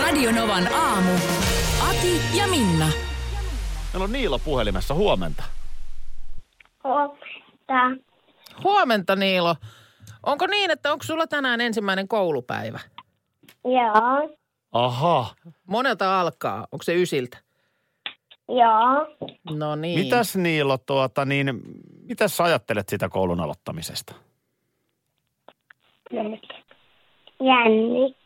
Radionovan aamu. Ati ja Minna. Meillä on Niilo puhelimessa. Huomenta. Huomenta. Huomenta Niilo. Onko niin, että onko sulla tänään ensimmäinen koulupäivä? Joo. Aha. Monelta alkaa? Onko se ysiltä? Joo. No niin. Mitäs Niilo, tuota, niin, mitäs sä ajattelet sitä koulun aloittamisesta? Jänni.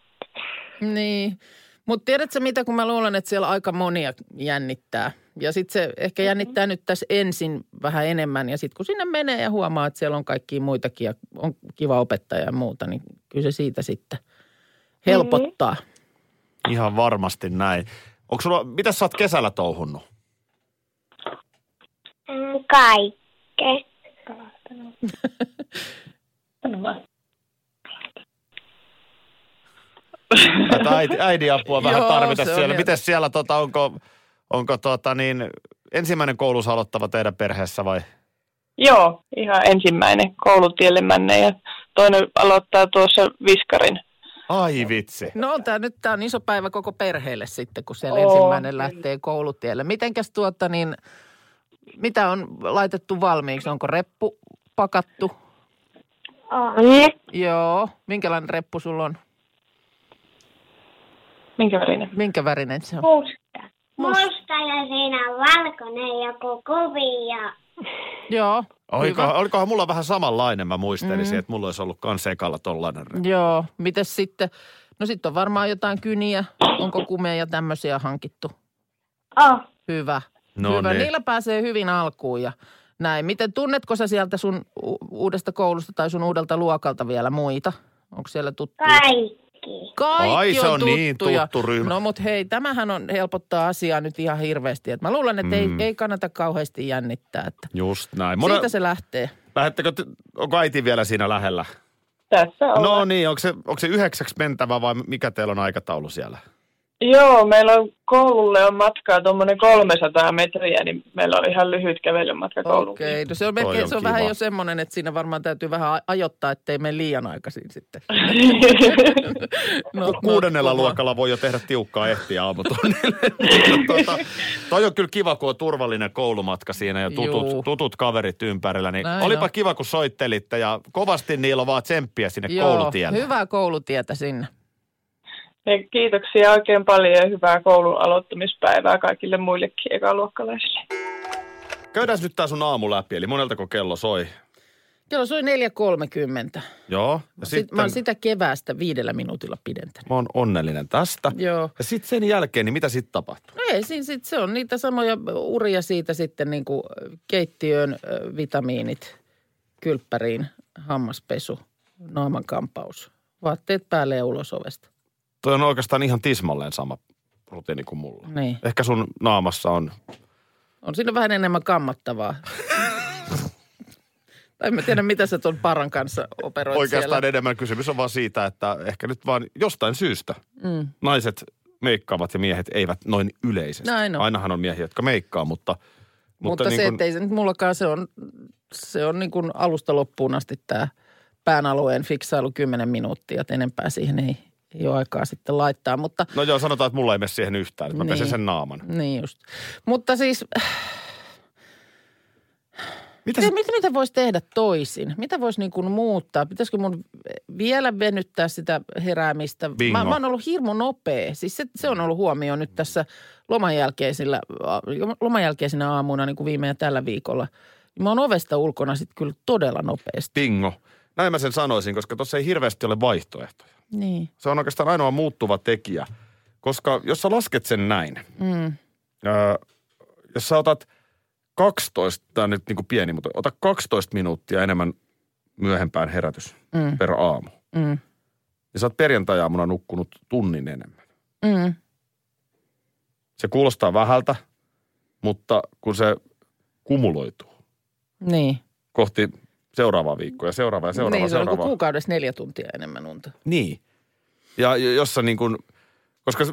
Niin. Mutta tiedätkö mitä, kun mä luulen, että siellä aika monia jännittää. Ja sitten se ehkä jännittää nyt tässä ensin vähän enemmän. Ja sitten kun sinne menee ja huomaa, että siellä on kaikkia muitakin ja on kiva opettaja ja muuta, niin kyllä se siitä sitten helpottaa. Ihan varmasti näin. Onko sulla, mitä sä oot kesällä touhunnut? Mm, Kaikke. Tätä äiti, äidinapua vähän Joo, tarvita siellä. ihan- Miten siellä, tota, onko, onko tota, niin, ensimmäinen koulus aloittava teidän perheessä vai? Joo, ihan ensimmäinen koulutielle menne ja toinen aloittaa tuossa Viskarin. Ai vitsi. No tämä nyt tämä on iso päivä koko perheelle sitten, kun siellä On, ensimmäinen lähtee koulutielle. Mitenkäs tuota niin, mitä on laitettu valmiiksi? Onko reppu pakattu? On. Joo. Minkälainen reppu sulla on? Minkä värinen? Minkä värinen se on? Musta. Musta ja siinä on valkoinen joku kuvio. Joo. Oliko, hyvä. olikohan mulla vähän samanlainen, mä muistelisin, mm. että mulla olisi ollut kans ekalla tollainen. Joo. Mites sitten? No sitten on varmaan jotain kyniä. Onko kumea ja tämmöisiä hankittu? Oh. Hyvä. No Hyvä. niin. Niillä pääsee hyvin alkuun ja näin. Miten tunnetko sä sieltä sun uudesta koulusta tai sun uudelta luokalta vielä muita? Onko siellä tuttuja? Kaikki. Kaikki Ai, se on niin tuttuja. tuttu ryhmä. No mutta hei, tämähän on helpottaa asiaa nyt ihan hirveästi. Et mä luulen, että mm. Ei, ei kannata kauheasti jännittää. Että Just näin. Mona... Siitä se lähtee. lähettekö, te- onko äiti vielä siinä lähellä? Tässä ollaan. No niin, onko se, onko se yhdeksäksi mentävä vai mikä teillä on aikataulu siellä? Joo, meillä on koululle on matkaa tuommoinen 300 metriä, niin meillä on ihan lyhyt kävelymatka kouluun. Okei, no se on, melkein, on se on kiva. vähän jo semmoinen, että siinä varmaan täytyy vähän ajoittaa, ettei mene liian aikaisin sitten. No, Kuudennella no, luokalla voi jo tehdä tiukkaa ehtiä aamutunnille. tota, toi on kyllä kiva, kun on turvallinen koulumatka siinä ja Juu. tutut, tutut kaverit ympärillä. Niin Näin olipa on. kiva, kun soittelitte ja kovasti niillä on vaan tsemppiä sinne Joo, koulutielle. hyvää koulutietä sinne. Ja kiitoksia oikein paljon ja hyvää koulun aloittamispäivää kaikille muillekin ekaluokkalaisille. Käydään nyt tää sun aamu läpi, eli moneltako kello soi? Kello soi 4.30. Joo. Ja Sit, sitten mä oon sitä keväästä viidellä minuutilla pidentänyt. mä oon onnellinen tästä. Joo. Ja sitten sen jälkeen, niin mitä sitten tapahtuu? No ei, siinä sit se on niitä samoja uria siitä sitten niin kuin keittiön ö, vitamiinit, kylppäriin, hammaspesu, naamankampaus, vaatteet päälle ja ulos ovesta. Toi on oikeastaan ihan tismalleen sama rutiini kuin mulla. Niin. Ehkä sun naamassa on On siinä vähän enemmän kammattavaa. tai en mä tiedä, mitä sä tuon paran kanssa operoit Oikeastaan siellä. enemmän kysymys on vaan siitä, että ehkä nyt vaan jostain syystä Mm. naiset meikkaavat ja miehet eivät noin yleisesti. Näin on. Ainahan on miehiä, jotka meikkaa, mutta... Mutta, niin se, kun- ettei se nyt mullakaan, se on, se on niin kuin alusta loppuun asti tämä pään alueen fiksailu 10 minuuttia, että enempää siihen ei, ole aikaa sitten laittaa. Mutta No joo, sanotaan, että mulla ei mene siihen yhtään, että mä Niin. pesen sen naaman. niin just. Mutta siis, Mitä mitä, mitä, mitä voisi tehdä toisin? Mitä voisi niin kuin muuttaa? Pitäisikö mun vielä venyttää sitä heräämistä? Bingo. Mä, mä oon ollut hirmu nopea. Siis se, se on ollut huomio nyt tässä loman, jälkeisillä, loman aamuina niin kuin viime ja tällä viikolla. Mä oon ovesta ulkona sitten kyllä todella nopeasti. Bingo. Näin mä sen sanoisin, koska tuossa ei hirveästi ole vaihtoehtoja. Niin. Se on oikeastaan ainoa muuttuva tekijä. Koska jos sä lasket sen näin, Mm. öö, jos sä otat 12, tämä on nyt niin kuin pieni, mutta ota 12 minuuttia enemmän myöhempään herätys Mm. per aamu. Mm. Ja sä oot perjantai-aamuna nukkunut tunnin enemmän. Mm. Se kuulostaa vähältä, mutta kun se kumuloituu Niin. kohti seuraavaa viikkoa ja seuraavaa ja seuraavaa, niin, se on seuraavaa. kuin kuukaudessa neljä tuntia enemmän unta. Niin. Ja ja jos sä niin kuin, koska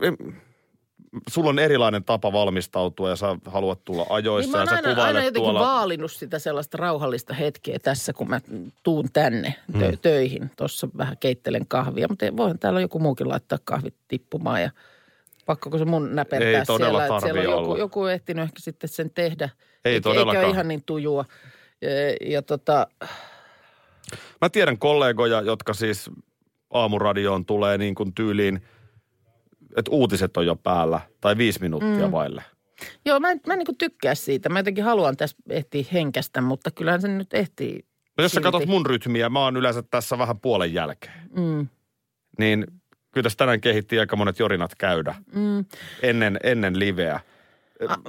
sulla on erilainen tapa valmistautua ja sä haluat tulla ajoissa Niin mä ja oon sä aina, aina jotenkin tuolla. vaalinut sitä sellaista rauhallista hetkeä tässä, kun mä tuun tänne tö- Hmm. töihin. Tuossa vähän keittelen kahvia, mutta voihan täällä joku muukin laittaa kahvit tippumaan ja pakkoko se mun näpertää Ei todella siellä. että siellä on joku, olla. joku ehtinyt ehkä sitten sen tehdä. Ei Eikä- todellakaan. Eikä ihan niin tujua. Ja, ja tota, Mä tiedän kollegoja, jotka siis aamuradioon tulee niin kuin tyyliin, että uutiset on jo päällä tai viisi minuuttia mm. vaille. joo, mä en, mä en niin tykkää siitä. Mä jotenkin haluan tässä ehtiä henkästä, mutta kyllähän se nyt ehtii. No jos sä katsot mun rytmiä, mä oon yleensä tässä vähän puolen jälkeen. Mm. Niin kyllä tässä tänään kehitti aika monet jorinat käydä Mm. ennen, ennen liveä.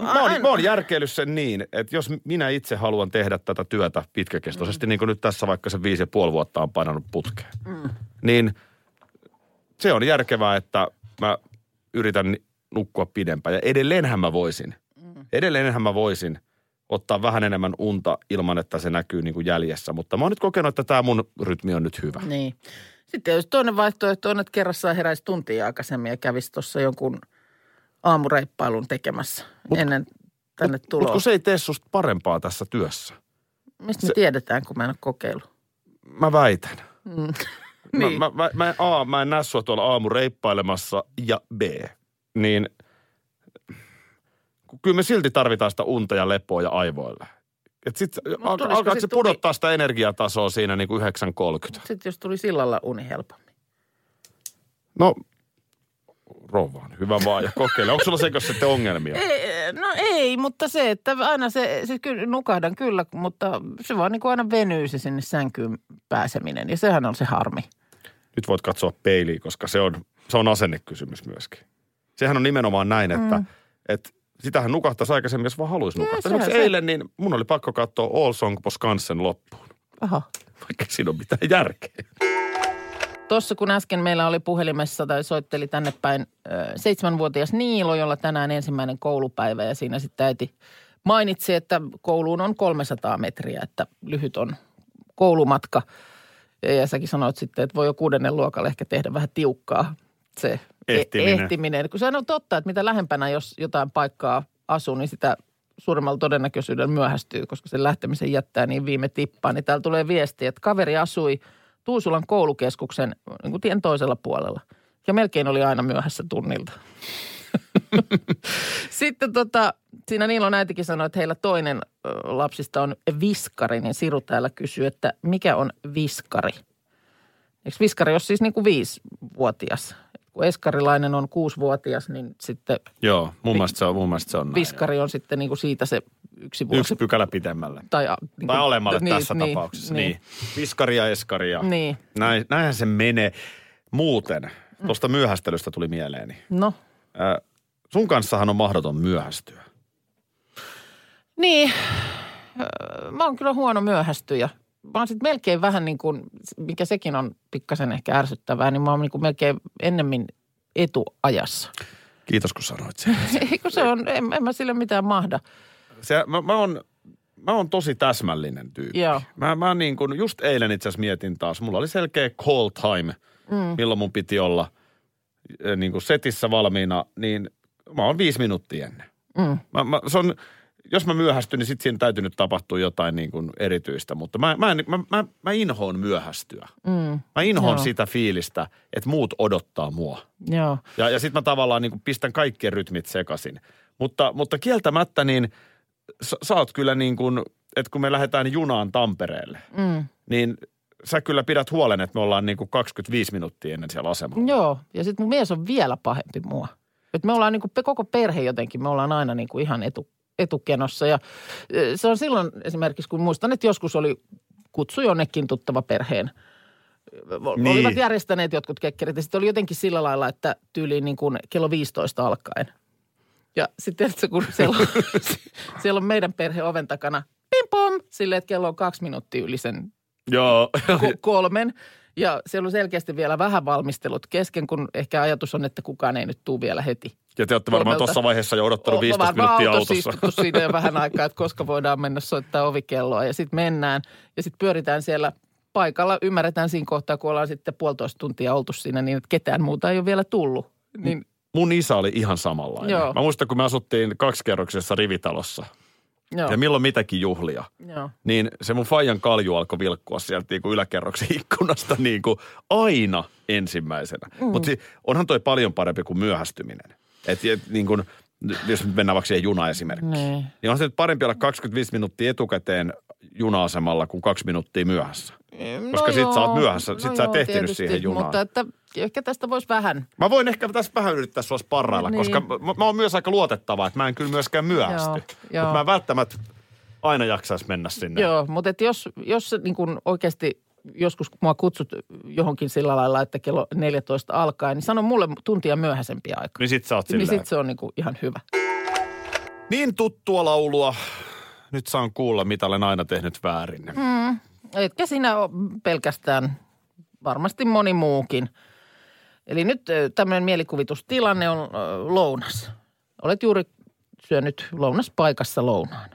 Mä oon, mä oon järkeillyt sen niin, että jos minä itse haluan tehdä tätä työtä pitkäkestoisesti, mm. niin kuin nyt tässä vaikka se viisi ja puoli vuotta on painanut putkeen, mm. niin se on järkevää, että mä yritän nukkua pidempään. Ja edelleenhän mä voisin, mm. edelleenhän mä voisin ottaa vähän enemmän unta ilman, että se näkyy niin kuin jäljessä. Mutta mä oon nyt kokenut, että tämä mun rytmi on nyt hyvä. Niin. Sitten tietysti toinen vaihtoehto on, että kerrassaan heräisi tuntia aikaisemmin ja kävisi tuossa jonkun aamureippailun tekemässä Mut, ennen tänne Mutta tuloa. kun se ei tee susta parempaa tässä työssä. Mistä me se- tiedetään, kun mä en ole kokeillut? Mä väitän. Mm. Mä, Niin. mä, mä, mä, A, mä en näe sua tuolla aamu reippailemassa ja B, niin kyllä me silti tarvitaan sitä unta ja lepoa ja aivoille. Et sit alka, tulisiko alkaako sit se tuli- pudottaa sitä energiatasoa siinä niin kuin 9.30? Sitten jos tuli sillalla uni helpommin. No, rouva on hyvä vaan ja kokeile. Onko sulla sekä sitten ongelmia? Ei, no ei, mutta se, että aina se, siis kyllä nukahdan kyllä, mutta se vaan niin kuin aina venyy se sinne sänkyyn pääseminen. Ja sehän on se harmi. Nyt voit katsoa peiliin, koska se on, se on asennekysymys myöskin. Sehän on nimenomaan näin, että, mm. että sitähän nukahtaisi aikaisemmin, jos vaan haluaisi nukahtaa. sehän Esimerkiksi se- eilen niin mun oli pakko katsoa All Song på Skansen loppuun. Aha. Vaikka siinä ole mitään järkeä. Tuossa kun äsken meillä oli puhelimessa tai soitteli tänne päin seitsemänvuotias Niilo, jolla tänään ensimmäinen koulupäivä ja siinä sitten äiti mainitsi, että kouluun on 300 metriä, että lyhyt on koulumatka. Ja, ja säkin sanoit sitten, että voi jo kuudennen luokalle ehkä tehdä vähän tiukkaa se e- Ehtiminen. ehtiminen. Kun sehän on totta, että mitä lähempänä, jos jotain paikkaa asuu, niin sitä suuremmalla todennäköisyydellä myöhästyy, koska sen lähtemisen jättää niin viime tippaan. Niin täällä tulee viesti, että kaveri asui Tuusulan koulukeskuksen niin kuin tien toisella puolella. Ja melkein oli aina myöhässä tunnilta. Sitten tota, siinä Niilon äitikin sanoi, että heillä toinen lapsista on viskari, niin Siru täällä kysyy, että mikä on viskari? Eikö viskari ole siis niin kuin viisivuotias? Kun eskarilainen on kuusivuotias, niin sitten Joo, mun mielestä se on, mun mielestä se on näin. viskari on sitten niin kuin siitä se yksi vuosi. Yksi pykälä pitemmälle. tai, a- niin Tai kuin- alemmalle tässä tapauksessa. Niin. Viskari ja eskari ja Niin. näin, näinhän se menee. Muuten, tuosta myöhästelystä tuli mieleeni. No, Äh, sun kanssahan on mahdoton myöhästyä. Niin, öö, mä oon kyllä huono myöhästyjä. Mä oon sitten melkein vähän niin kuin, mikä sekin on pikkasen ehkä ärsyttävää, niin mä oon niin kuin melkein ennemmin etuajassa. Kiitos kun sanoit sen. Eikö se on, en, en mä sille mitään mahda. Se, mä, mä, oon, mä oon tosi täsmällinen tyyppi. Joo. Mä, mä niin kuin, just eilen itse asiassa mietin taas, mulla oli selkeä call time, mm. milloin mun piti olla eh, niin kuin setissä valmiina, niin mä oon viisi minuuttia ennen. Mm. Mä, mä, se on, jos mä myöhästyn, niin sitten siinä täytyy nyt tapahtua jotain niin kuin erityistä, mutta mä, mä, en- mä, mä, mä inhoon myöhästyä. Mm. Mä inhoon Joo. sitä fiilistä, että muut odottaa mua. Joo. Ja, ja sitten mä tavallaan niin kuin pistän kaikkien rytmit sekaisin. Mutta, mutta kieltämättä niin sä, sä oot kyllä niin kuin, että kun me lähdetään junaan Tampereelle, Mm. niin sä kyllä pidät huolen, että me ollaan niin kuin 25 minuuttia ennen siellä asemalla. Joo, ja sitten mun mies on vielä pahempi mua. Et me ollaan niin kuin koko perhe jotenkin, me ollaan aina niin kuin ihan etu, etukenossa. Ja ö, se on silloin esimerkiksi, kun muistan, että joskus oli kutsu jonnekin tuttava perheen. Niin. Olivat järjestäneet jotkut kekkerit ja sitten oli jotenkin sillä lailla, että tyyliin niin kuin kello 15 alkaen. Ja sitten kun siellä on, siellä on meidän perhe oven takana, pim pom, silleen, että kello on kaksi minuuttia yli sen Joo. ko- kolmen. Ja siellä on selkeästi vielä vähän valmistelut kesken, kun ehkä ajatus on, että kukaan ei nyt tuu vielä heti. Ja te olette varmaan tuossa vaiheessa jo odottanut O- 15 varmaan minuuttia autossa autossa. siinä jo vähän aikaa, että koska voidaan mennä soittaa ovikelloa. Ja sitten mennään ja sitten pyöritään siellä paikalla. Ymmärretään siinä kohtaa, kun ollaan sitten puolitoista tuntia oltu siinä niin, että ketään muuta ei ole vielä tullut. Niin Mun isä oli ihan samanlainen. Joo. Mä muistan, kun me asuttiin kaksikerroksessa rivitalossa joo, ja milloin mitäkin juhlia. joo. Niin se mun faijan kalju alkoi vilkkua sieltä niin kuin yläkerroksen ikkunasta niin kuin aina ensimmäisenä. Mm. Mutta onhan toi paljon parempi kuin myöhästyminen. Et, et, niin kuin, jos nyt mennään vaikka siihen juna-esimerkkiin. Niin. Niin on se nyt parempi olla 25 minuuttia etukäteen juna-asemalla kuin kaksi minuuttia myöhässä. Koska sit sä oot myöhässä, sit sä et ehtinyt tietysti, siihen junaan. Mutta että ehkä tästä voisi vähän. Mä voin ehkä tässä vähän yrittää sua sparrailla, Niin. koska mä, mä oon myös aika luotettava, että mä en kyllä myöskään myöhästy. Mutta mä en välttämättä aina jaksaisi mennä sinne. Joo, mutta että jos, jos niin kuin oikeasti joskus mua kutsut johonkin sillä lailla, että kello 14 alkaa, niin sano mulle tuntia myöhäisempiä aikaa. Niin sit sä oot Niin silleen. sit se on niin kuin ihan hyvä. Niin tuttua laulua. Nyt saan kuulla, mitä olen aina tehnyt väärin. Mm. Etkä sinä ole pelkästään, varmasti moni muukin. Eli nyt tämmöinen mielikuvitustilanne on lounas. Olet juuri syönyt lounaspaikassa lounaan.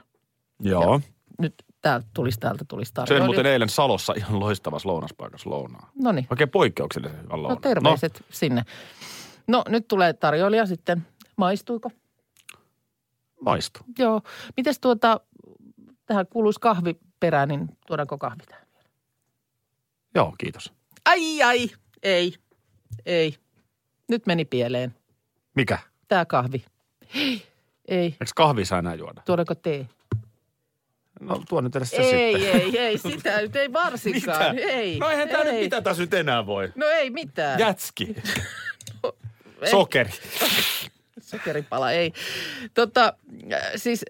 Joo. Nyt täältä tulisi, täältä tulisi Söin tarjoilija. muuten eilen Salossa ihan loistavassa lounaspaikassa lounaa. No niin, Oikein poikkeuksellisen hyvä louna. no terveiset no. sinne. No nyt tulee tarjoilija sitten. Maistuiko? Maistu. Joo. Mites tuota, tähän kuuluisi kahvi perään, niin tuodaanko kahvi tähän? Joo, kiitos. Ai ai, ei, ei. Nyt meni pieleen. Mikä? Tämä kahvi. Ei, ei. Eikö kahvi saa enää juoda? Tuodaanko tee? No tuo nyt edes se Ei, sitten. ei, ei, sitä nyt ei varsinkaan. Mitä? Ei. No eihän tää nyt, mitä tässä nyt enää voi? No ei mitään. Jätski. Ei. Sokeri. Sokeripala, ei. Tota, äh, siis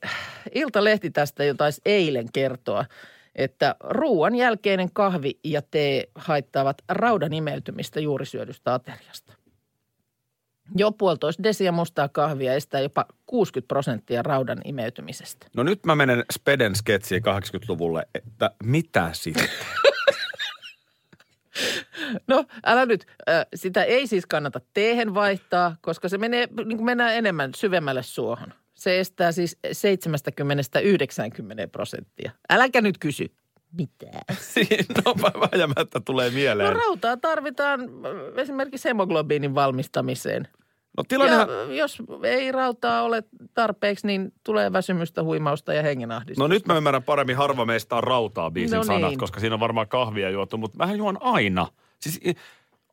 Iltalehti tästä jo taisi eilen kertoa, että ruoan jälkeinen kahvi ja tee haittaavat raudan imeytymistä juuri syödystä ateriasta. Jo puolitoista desiä mustaa kahvia estää jopa 60 prosenttia raudan imeytymisestä. No nyt mä menen Speden sketsiin 80-luvulle, että mitä sitten? No älä nyt, sitä ei siis kannata teehen vaihtaa, koska se menee, niin kuin mennään enemmän syvemmälle suohon. Se estää siis 70-90 prosenttia. Äläkä nyt kysy. Mitä? no väjämättä tulee No mieleen. rautaa tarvitaan esimerkiksi hemoglobiinin valmistamiseen. No tilannehan... Ja jos ei rautaa ole tarpeeksi, niin tulee väsymystä, huimausta ja hengenahdistusta. No nyt mä ymmärrän paremmin Harva meistä on rautaa biisin No sanat, niin. koska siinä on varmaan kahvia juotu, mutta mähän juon aina. Siis i-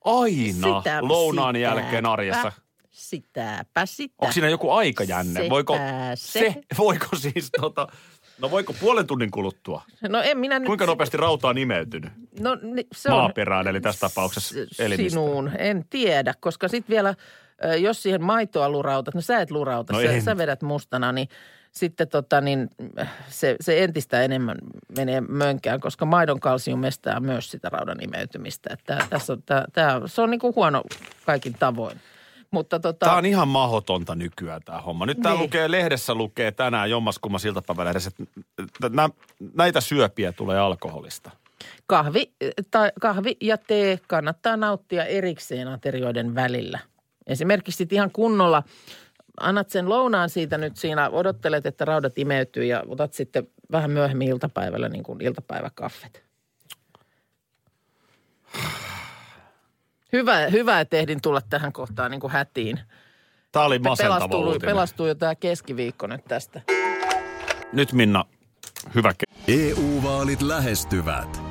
aina Sitä- lounaan sitäpä. jälkeen arjessa. Sitäpä sitä. Onko siinä joku aikajänne? Sepä Voiko se. se, voiko siis tota, no voiko puolen tunnin kuluttua? No en minä nyt... Kuinka nopeasti rauta on imeytynyt? No, se on Maaperään, eli tässä tapauksessa elimistöön. Sinuun, en tiedä, koska sitten vielä, jos siihen maitoa lurautat, no sä et lurauta, No sä, en. sä vedät mustana, niin sitten tota niin, se, se entistä enemmän menee mönkään, koska maidon kalsium estää myös sitä raudan imeytymistä. Että tässä on, tää, tää, se on niinku huono kaikin tavoin. Mutta tota, Tämä on ihan mahdotonta nykyään tämä homma. Nyt tämä Niin. lukee, lehdessä lukee tänään jommaskummas iltapäivälehdessä, että nä, näitä syöpiä tulee alkoholista. kahvi, tai, kahvi ja tee kannattaa nauttia erikseen aterioiden välillä. Esimerkiksi ihan kunnolla annat sen lounaan siitä nyt siinä, odottelet, että raudat imeytyy ja otat sitten vähän myöhemmin iltapäivällä niin kuin iltapäiväkaffet. Hyvä, hyvä, että ehdin tulla tähän kohtaan niin kuin hätiin. Tämä oli masentava Pelastuu, uutinen. pelastuu jo tämä keskiviikko nyt tästä. Nyt Minna, hyvä ke- EU-vaalit E lähestyvät.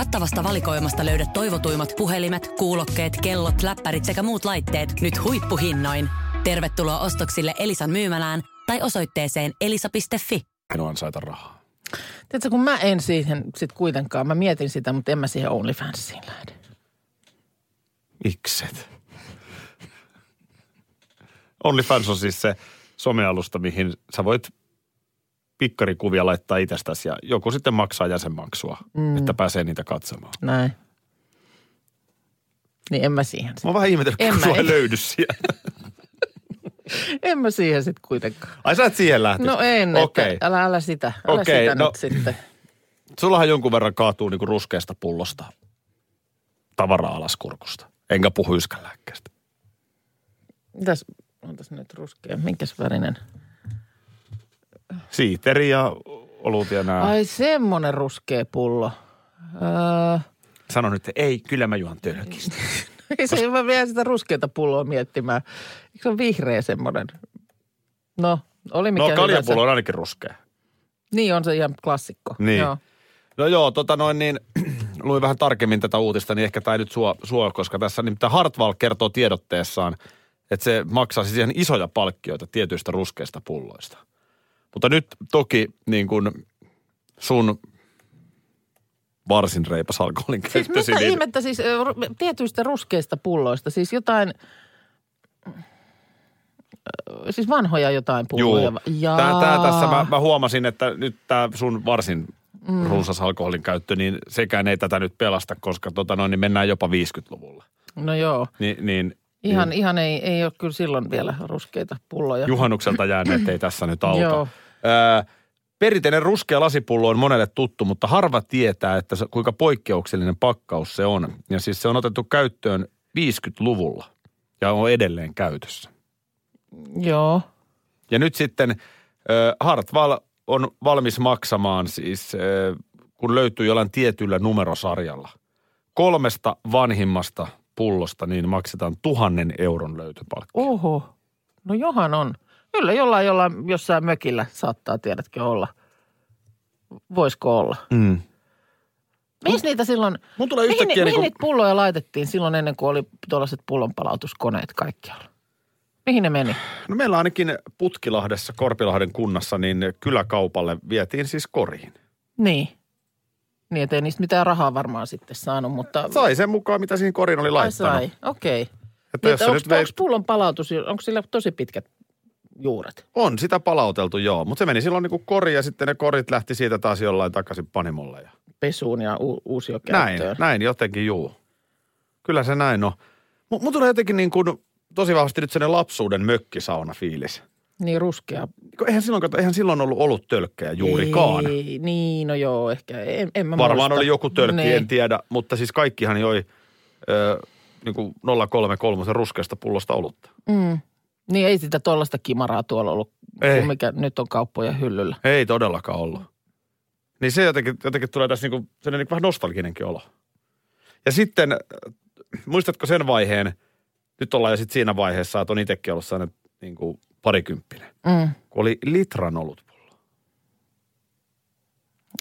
Kattavasta valikoimasta löydät toivotuimmat puhelimet, kuulokkeet, kellot, läppärit sekä muut laitteet nyt huippuhinnoin. Tervetuloa ostoksille Elisan myymälään tai osoitteeseen elisa.fi. En ansaita rahaa. Tiedätkö, kun mä en siihen sit kuitenkaan, mä mietin sitä, mutta en mä siihen OnlyFansiin lähde. Mikset? OnlyFans on siis se somealusta, mihin sä voit pikkarikuvia laittaa itsestäsi ja joku sitten maksaa jäsenmaksua, mm. että pääsee niitä katsomaan. Näin. Niin en mä siihen sit. Mä oon vähän ihmetellyt, En kun sua ei löydy sieltä. En mä siihen sit kuitenkaan. Ai sä et siihen lähtisi? No en, Okei. että älä, älä sitä. Älä Okei, sitä no- nyt sitten. Sullahan jonkun verran kaatuu niinku ruskeasta pullosta tavaraa alas kurkusta. Enkä puhu yskänlääkkeestä. Mitäs, on tässä nyt ruskea, minkäs värinen? Siiteri ja olut ja nää. Ai semmonen ruskea pullo. Öö, Sano nyt, että ei, kyllä mä juon tölkistä. ei se mä vielä sitä ruskeata pulloa miettimään. Eikö se ole vihreä semmonen? No, oli mikä No kaljapullo on ainakin ruskea. Niin on se ihan klassikko. Niin. Joo. No joo, tota noin niin, luin vähän tarkemmin tätä uutista, niin ehkä tämä ei nyt suo, suo koska tässä nimittäin Hartwall kertoo tiedotteessaan, että se maksaa siis ihan isoja palkkioita tietyistä ruskeista pulloista. Mutta nyt toki niin kuin sun varsin reipas alkoholin Siis käyttösi, mitä niin ihmettä siis tietyistä ruskeista pulloista? Siis jotain, siis vanhoja jotain pulloja. Juu. Jaa. Tää, tää tässä mä, mä huomasin, että nyt tämä sun varsin mm. runsas alkoholin käyttö, niin sekään ei tätä nyt pelasta, koska tota noin, niin mennään jopa 50-luvulla. No joo. Ni, niin Ihan, ihan ei, ei ole kyllä silloin vielä ruskeita pulloja. juhannukselta jääneet ei tässä nyt auta. Joo. Öö, perinteinen ruskea lasipullo on monelle tuttu, mutta harva tietää, että se, kuinka poikkeuksellinen pakkaus se on. Ja siis se on otettu käyttöön 50-luvulla ja on edelleen käytössä. Joo. Ja nyt sitten äh, Hartwall on valmis maksamaan siis, äh, kun löytyy jollain tietyllä numerosarjalla. Kolmesta vanhimmasta pullosta niin maksetaan tuhannen euron löytöpalkki. Oho. No johan on. Kyllä jollain, jollain jossain mökillä saattaa tiedätkö olla. Voisiko olla? Mm. Mihin niitä silloin, Mun tulee mihin, mihin niin kuin, niitä pulloja laitettiin silloin ennen kuin oli tuollaiset pullonpalautuskoneet kaikkialla? Mihin ne meni? no meillä ainakin Putkilahdessa, Korpilahden kunnassa, niin kyläkaupalle vietiin siis koriin. Niin. Niin, ettei niistä mitään rahaa varmaan sitten saanut, mutta... Sai sen mukaan, mitä siihen koriin oli Ai laittanut. sai, okei. Että Niin, onko, onko pullon palautus, onko sillä tosi pitkät juuret? on sitä palauteltu, joo. Mutta se meni silloin niin kuin kori ja sitten ne korit lähti siitä taas jollain takaisin panimolle. Ja Pesuun ja u- Näin, uusiokäyttöön. näin jotenkin juu. Kyllä se näin on. Mun tulee jotenkin niin kuin tosi vahvasti nyt sellainen lapsuuden mökkisauna fiilis. Niin ruskea. Eihän silloin, kato, eihän silloin ollut ollut tölkkejä juurikaan. Ei, niin, no joo, ehkä. En, en mä Varmaan muista. oli joku tölkki, Niin. en tiedä, mutta siis kaikkihan joi ö, niin kuin 033 ruskeasta pullosta olutta. Mm. Niin ei sitä tuollaista kimaraa tuolla ollut, Ei. mikä nyt on kauppoja hyllyllä. Ei todellakaan ollut. Niin se jotenkin, jotenkin tulee tässä niin kuin, niin kuin vähän nostalginenkin olo. Ja sitten, muistatko sen vaiheen, nyt ollaan jo sitten siinä vaiheessa, että on itsekin ollut sellainen niin kuin parikymppinen, Mm. kun oli litran ollut.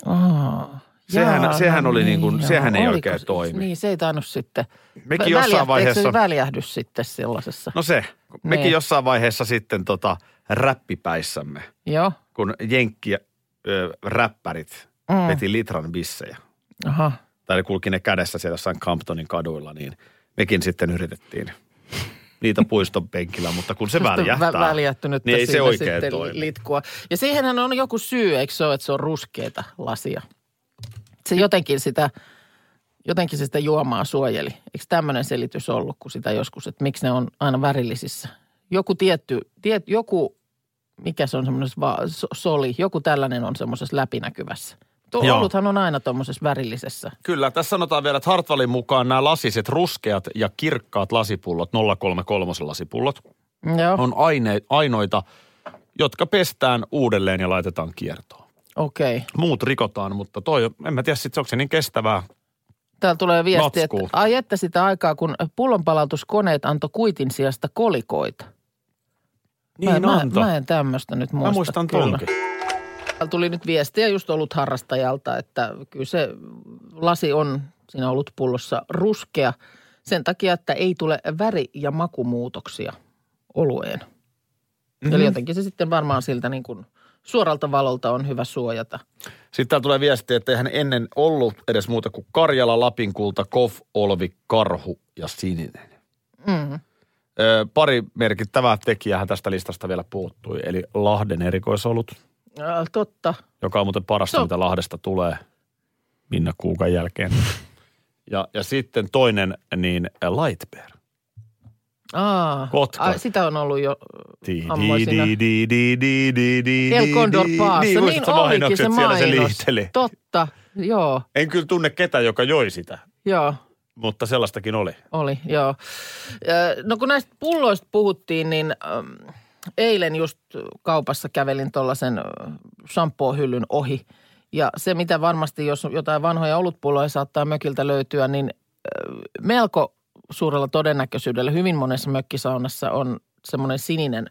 Aa. Sehän- sehän oli niin kuin- joo. sehän ei oikein se- toimi. Niin, se ei tainnut sitten. Mekin Vä- jossain vaiheessa, Eikö se väljähdys sitten sellaisessa? no se, mekin Niin. jossain vaiheessa sitten tota räppipäissämme, Joo. kun jenkki räppärit Mm. veti litran bissejä. Aha. tai ne kulki ne kädessä siellä jossain Camptonin kaduilla, niin mekin sitten yritettiin niitä puiston penkillä, mutta kun se väljähtää, Vä- niin ei se oikein toimi. litkua. Ja siihenhän on joku syy, eikö se ole, että se on ruskeita lasia? Se jotenkin sitä, jotenkin se sitä juomaa suojeli. Eikö tämmöinen selitys ollut, kun sitä joskus, että miksi ne on aina värillisissä? Joku tietty, tiet, joku, mikä se on semmoinen soli, joku tällainen on semmoisessa läpinäkyvässä. Tuo Joo. oluthan on aina tuommoisessa värillisessä. Kyllä, tässä sanotaan vielä, että Hartwallin mukaan nämä lasiset ruskeat ja kirkkaat lasipullot, 033 lasipullot, Joo, on aine, ainoita, jotka pestään uudelleen ja laitetaan kiertoon. okei. Okay. Muut rikotaan, mutta toi, en mä tiedä sitten, onko se niin kestävää. Täällä tulee viesti, että Matskuu. ai että sitä aikaa, kun pullonpalautuskoneet antoi kuitin sijasta kolikoita. Niin mä, antoi. Mä, mä en tämmöistä nyt muista. Mä muistan tonkin. Täällä tuli nyt viestiä just ollut harrastajalta, että kyllä se lasi on siinä ollut pullossa ruskea sen takia, että ei tule väri- ja makumuutoksia olueen. Mm-hmm. Eli jotenkin se sitten varmaan siltä niin kuin suoralta valolta on hyvä suojata. Sitten täällä tulee viesti, että eihän ennen ollut edes muuta kuin Karjala, Lapinkulta, Kof, Olvi, Karhu ja Sininen. Mm. Ö, pari merkittävää tekijää tästä listasta vielä puuttui, eli Lahden erikoisolut, Äh, totta. joka on muuten parasta, Se on- mitä Lahdesta tulee Minna Kuukan jälkeen. Ja, ja sitten toinen, niin Light Bear. Aa, Kotka. Ai, sitä on ollut jo ammoisina. di, di, di, di, di, di, El Condor di. Paassa. Niin, Niin, olikin se siellä se mainos. liitteli. Totta, joo, En kyllä tunne ketään, joka joi sitä, joo. mutta sellaistakin oli. Oli, joo. No kun näistä pulloista puhuttiin, niin äm, eilen just kaupassa kävelin tuollaisen shampoo-hyllyn ohi. Ja se, mitä varmasti, jos jotain vanhoja olutpulloja saattaa mökiltä löytyä, niin melko suurella todennäköisyydellä hyvin monessa mökkisaunassa on semmoinen sininen,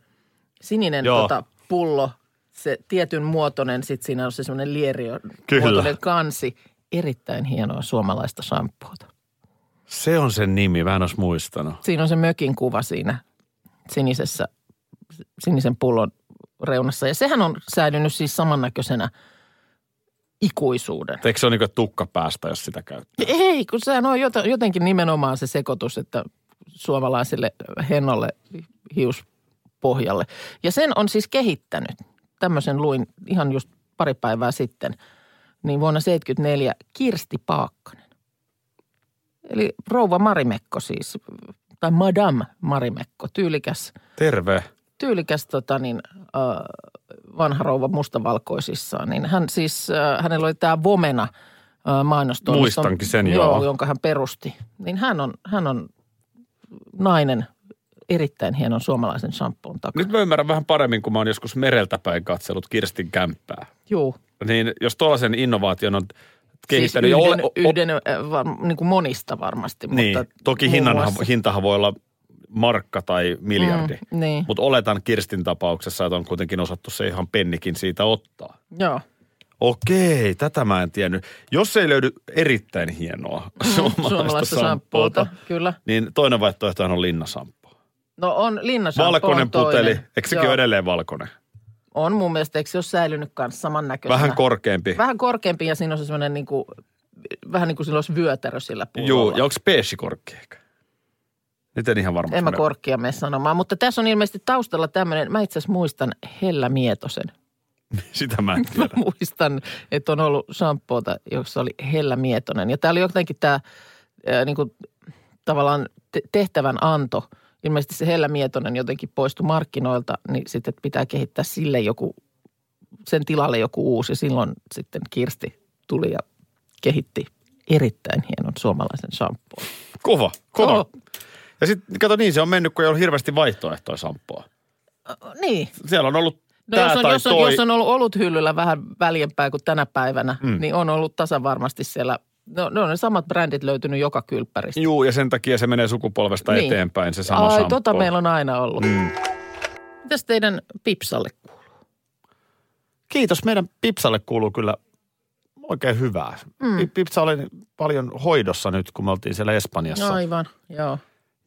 sininen Joo. tota, pullo, se tietyn muotoinen, sitten siinä on se semmoinen lieriö muotoinen kansi. Erittäin hienoa suomalaista shampoota. Se on sen nimi, mä en olisi muistanut. Siinä on se mökin kuva siinä sinisessä, sinisen pullon reunassa. Ja sehän on säilynyt siis samannäköisenä ikuisuuden. Eikö se ole niin tukka päästä, jos sitä käyttää? Ei, kun sehän on jot- jotenkin nimenomaan se sekoitus, että suomalaiselle hennolle hiuspohjalle. Ja sen on siis kehittänyt, tämmöisen luin ihan just pari päivää sitten, niin vuonna 1974 Kirsti Paakkanen. Eli rouva Marimekko siis, tai Madame Marimekko, tyylikäs, Terve. Tyylikäs tota niin, vanha rouva mustavalkoisissaan. Niin hän siis, hänellä oli tämä Vomena mainostoimiston. Muistankin sen, joo. joo. jonka hän perusti. Niin hän on, hän on nainen erittäin hienon suomalaisen shampoon takana. Nyt mä ymmärrän vähän paremmin, kun mä oon joskus mereltä päin katsellut Kirstin kämppää. Juu. Niin jos tuollaisen innovaation on Siis kehittänyt... yhden, ja ole, yhden äh, var, niin kuin monista varmasti. niin, mutta toki muun hinnan, muassa- hintahan voi olla markka tai miljardi. Mm, niin. Mutta oletan Kirstin tapauksessa, että on kuitenkin osattu se ihan pennikin siitä ottaa. Joo. Okei, tätä mä en tiennyt. Jos ei löydy erittäin hienoa suomalaista, Mm, Suomalaista shampoota, kyllä. niin toinen vaihtoehtohan on linnasampo. No on linnashampo Valkoinen on toinen. puteli, eikö sekin ole edelleen valkoinen? On mun mielestä, eikö se ole säilynyt kanssa samannäköisenä? Vähän korkeampi. Vähän korkeampi ja siinä on se semmoinen niin kuin, vähän niin kuin sillä olisi vyötärö sillä pullolla. Joo, ja onko peessi korkea? Nyt en ihan varma. En mä korkea mene sanomaan, mutta tässä on ilmeisesti taustalla tämmöinen, mä itse asiassa muistan Hella Mietosen. Sitä mä en Mä tiedä. muistan, että on ollut shampoota, jossa oli Hella Mietonen. Ja tämä oli jotenkin tämä niin kuin, tavallaan te- tehtävän anto. Ilmeisesti se Hella Mietonen jotenkin poistui markkinoilta, niin sitten pitää kehittää sille joku, sen tilalle joku uusi. Silloin sitten Kirsti tuli ja kehitti erittäin hienon suomalaisen shampoon. Kova, kova. Joo. Ja sitten kato niin, se on mennyt, kun ei ole hirveästi vaihtoehtoja sampoa. Niin, Siellä on ollut No tää jos on, tai jos, on, toi. jos on ollut ollut hyllyllä vähän väljempää kuin tänä päivänä, mm. niin on ollut tasavarmasti siellä. No, ne on ne samat brändit löytynyt joka kylppäristä. Juu, ja sen takia se menee sukupolvesta Niin. eteenpäin, se sama Ai, shampoo. tota meillä on aina ollut. Mm. Mitäs teidän pipsalle kuuluu? Kiitos, meidän Pipsalle kuuluu kyllä oikein hyvää. Mm. Pipsa oli paljon hoidossa nyt, kun me oltiin siellä Espanjassa Aivan, joo.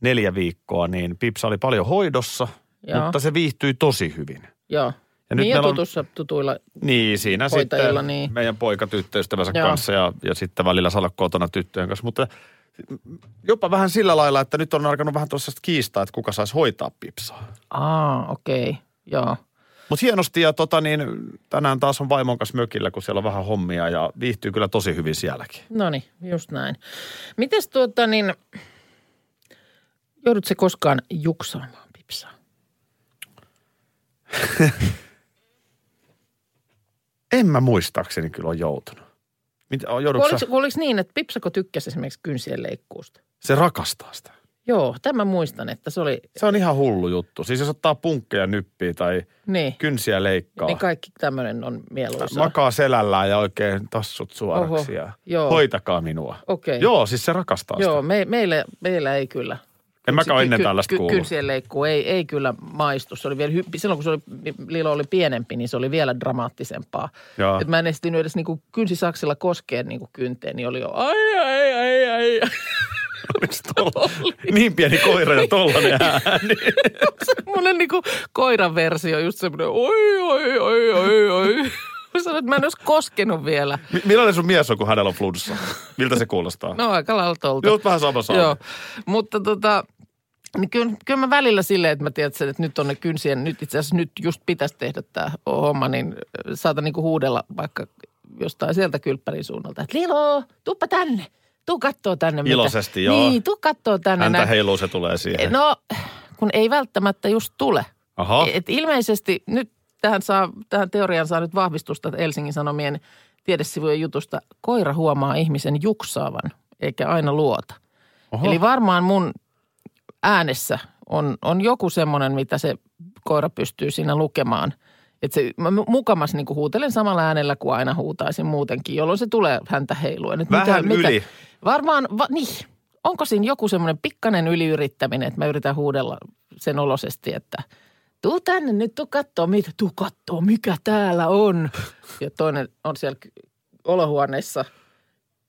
Neljä viikkoa, niin Pipsa oli paljon hoidossa, Joo. mutta se viihtyi tosi hyvin. Joo. Ja nyt niin ja meillä on- tutussa, tutuilla. Niin, siinä sitten niin. meidän poika tyttöystävänsä Joo. kanssa ja, ja sitten välillä saada kotona tyttöjen kanssa. Mutta jopa vähän sillä lailla, että nyt on alkanut vähän tuossa kiistaa, että kuka saisi hoitaa Pipsaa. Aa, okei. Okay. Joo. Mutta hienosti ja tota niin, tänään taas on vaimon kanssa mökillä, kun siellä on vähän hommia ja viihtyy kyllä tosi hyvin sielläkin. No niin, just näin. Mites tuota niin, joudut se koskaan juksaamaan pipsaa? En mä muistaakseni kyllä ole joutunut. Mitä, joudutko Oliko, sä? oliko niin, että Pipsako tykkäsi esimerkiksi kynsien leikkuusta? Se rakastaa sitä. Joo, tämän muistan, että se oli, Se on ihan hullu juttu. Siis jos ottaa punkkeja nyppiä tai niin, kynsiä leikkaa. niin kaikki tämmöinen on mieluisaa. Makaa selällään ja oikein tassut suoraksi Oho, ja joo. hoitakaa minua. Okei. Joo, siis se rakastaa Joo, sitä. me, meillä, meillä ei kyllä En mäkään ennen ky- tällaista ky-. Kynsien leikkuu ei, ei kyllä maistu. Se oli vielä, hy- silloin kun se oli, Lilo oli pienempi, niin se oli vielä dramaattisempaa. Joo. Et mä en ehtinyt edes niinku kynsisaksilla koskeen niinku kynteen, niin oli jo ai, ai, ai, ai. Tolla niin pieni koira ja tollanen ääni? Semmoinen niinku koiran versio, just semmoinen oi, oi, oi, oi, oi. Sanoin, että mä en olisi koskenut vielä. Mi- Millainen sun mies on, kun hänellä on flunssa? Miltä se kuulostaa? No aika lailla tolta. Joo, vähän sama saa. Joo, mutta tota, niin kyllä, kyllä mä välillä silleen, että mä tiedän, sen, että nyt on ne kynsien, nyt itse asiassa nyt just pitäisi tehdä tämä homma, niin saatan niinku huudella vaikka jostain sieltä kylppärin suunnalta, että Lilo, tuppa tänne, tuu kattoo tänne. mitä- Iloisesti, joo. Niin, tuu kattoo tänne. Häntä heiluu, se tulee siihen. No, kun ei välttämättä just tule. Aha. Et ilmeisesti nyt tähän, saa, tähän teoriaan saa nyt vahvistusta Helsingin Sanomien tiedesivujen jutusta. Koira huomaa ihmisen juksaavan, eikä aina luota. Oho. Eli varmaan mun äänessä on, on joku semmoinen, mitä se koira pystyy siinä lukemaan. Että se, mä mu- mukamas niin huutelen samalla äänellä kuin aina huutaisin muutenkin, jolloin se tulee häntä heiluen. Et Vähän yli. Varmaan, va, niin. Onko siinä joku semmoinen pikkainen yliyrittäminen, että mä yritän huudella sen olosesti, että tuu tänne nyt, tuu kattoo, mitä, tuu kattoo, mikä täällä on. Ja toinen on siellä olohuoneessa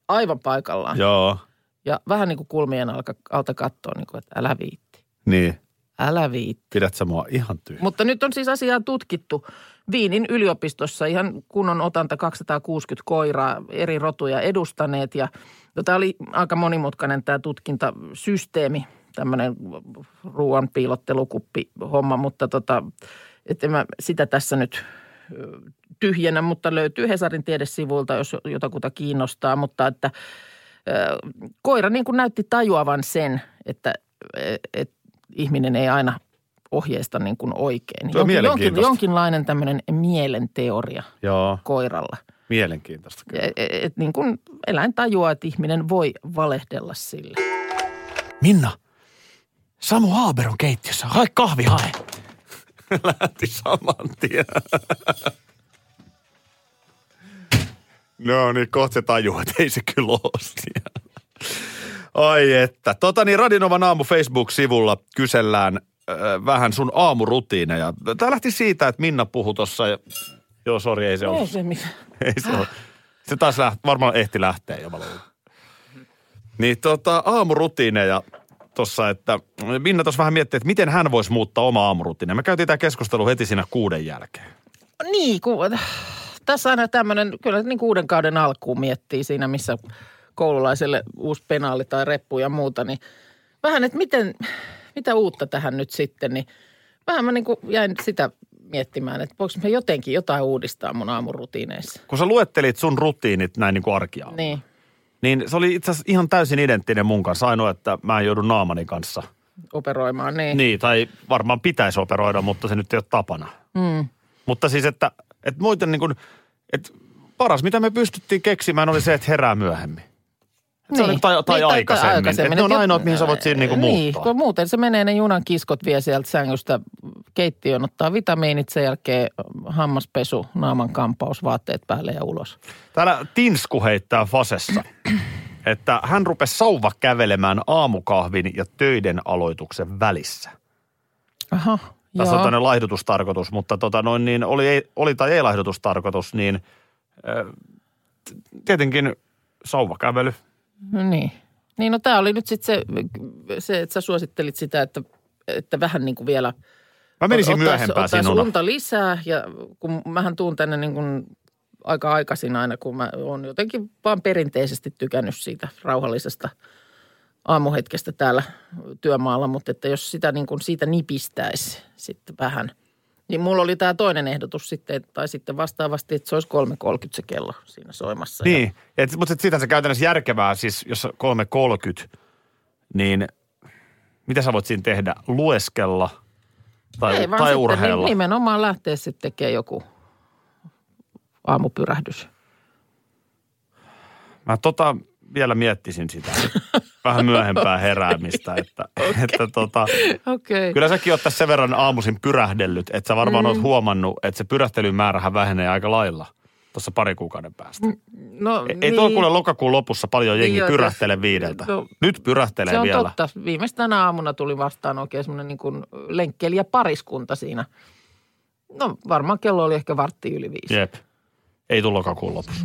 aivan paikallaan. Joo, Ja vähän niin kuin kulmien alta, alta katsoa, niin kuin, että älä viitti, niin. älä viitti. Pidät sä mua ihan tyhjä. Mutta nyt on siis asiaa tutkittu. Viinin yliopistossa ihan kunnon otanta 260 koiraa eri rotuja edustaneet. Ja tämä oli aika monimutkainen tämä tutkintasysteemi, tämmöinen ruoan piilottelukuppi homma, mutta tota, et en mä sitä tässä nyt tyhjennä, mutta löytyy Hesarin tiedesivuilta, jos jotakuta kiinnostaa. Mutta että koira niin kuin näytti tajuavan sen, että et ihminen ei aina ohjeista niin kuin oikein. Tuo on jonkin, mielenkiintoista. jonkinlainen tämmöinen mielenteoria Joo, koiralla. mielenkiintoista. kyllä. Et, et niin kuin eläin tajuaa, että ihminen voi valehdella sille. Minna, Samu Haaber on keittiössä. Hae kahvi, hae. Lähti saman tien. No niin, kohta se tajuu, että ei se kyllä ole. Ai että. Tota niin, Radinovan aamu Facebook-sivulla kysellään äh, vähän sun aamurutiineja. Tämä lähti siitä, että Minna puhui tuossa ja... Joo, sori, ei se ole. Ei se mikä. Ei se ole. Se taas läht, varmaan ehti lähteä jo. Niin tota, aamurutiineja tuossa, että Minna tuossa vähän miettii, että miten hän voisi muuttaa oma aamurutiineja. Me käytiin tämä keskustelu heti siinä kuuden jälkeen. Niin, kun, tässä aina tämmöinen, kyllä niin kuuden kauden alkuun miettii siinä, missä koululaiselle uusi penaali tai reppu ja muuta, niin vähän, että miten, mitä uutta tähän nyt sitten, niin vähän mä niin kuin jäin sitä miettimään, että voiko mä jotenkin jotain uudistaa mun aamurutiineissa. Kun sä luettelit sun rutiinit näin niin kuin arkiaa, Niin, niin se oli itse asiassa ihan täysin identtinen mun kanssa. Ainoa, että mä en joudu naamani kanssa. operoimaan, niin. Niin, tai varmaan pitäisi operoida, mutta se nyt ei ole tapana. Mm. Mutta siis, että, että muuten niin kuin, että paras mitä me pystyttiin keksimään oli se, että herää myöhemmin. Se on, tai, tai, aikaisemmin. Että ne on ainoat, mihin sä voit siinä niinku Niin, muuttaa. kun muuten se menee, ne junan kiskot vie sieltä sängystä keittiöön, ottaa vitamiinit, sen jälkeen hammaspesu, naaman kampaus, vaatteet päälle ja ulos. Täällä Tinsku heittää Fasessa, että hän rupesi sauva kävelemään aamukahvin ja töiden aloituksen välissä. Aha, Tässä joo. on tämmöinen laihdutustarkoitus, mutta tota noin niin, oli, oli tai ei laihdutustarkoitus, niin äh, tietenkin sauvakävely. No niin. Niin no tämä oli nyt sitten se, se, että sä suosittelit sitä, että, että vähän niin kuin vielä Mä menisin myöhempään ottaisi sinuna. unta lisää ja kun mähän tuun tänne niin kuin aika aikaisin aina, kun mä oon jotenkin vaan perinteisesti tykännyt siitä rauhallisesta aamuhetkestä täällä työmaalla, mutta että jos sitä niin kuin siitä nipistäisi sitten vähän, niin mulla oli tämä toinen ehdotus sitten, tai sitten vastaavasti, että se olisi 3.30 se kello siinä soimassa. Ja Niin, et, mutta sitä se käytännössä järkevää, siis jos 3.30, niin mitä sä voit siinä tehdä? Lueskella tai, Ei vaan tai sitten urheilla? ni- nimenomaan lähteä sitten tekemään joku aamupyrähdys. Mä tota vielä miettisin sitä. Vähän myöhempää heräämistä, että, että tota. Okay. kyllä säkin oot tässä sen verran aamuisin pyrähdellyt, että sä varmaan mm. oot huomannut, että se pyrähtelyn määrähän vähenee aika lailla. tuossa pari kuukauden päästä. No, Ei niin. tuo kuule lokakuun lopussa paljon jengi Niin pyrähtele viideltä. no, Nyt pyrähtelee Se on vielä. totta. Viimeistä tänä aamuna tuli vastaan oikein semmoinen niin kuin lenkkeilijä pariskunta siinä. No varmaan kello oli ehkä vartti yli viisi. Jep. Ei tule lokakuun lopussa.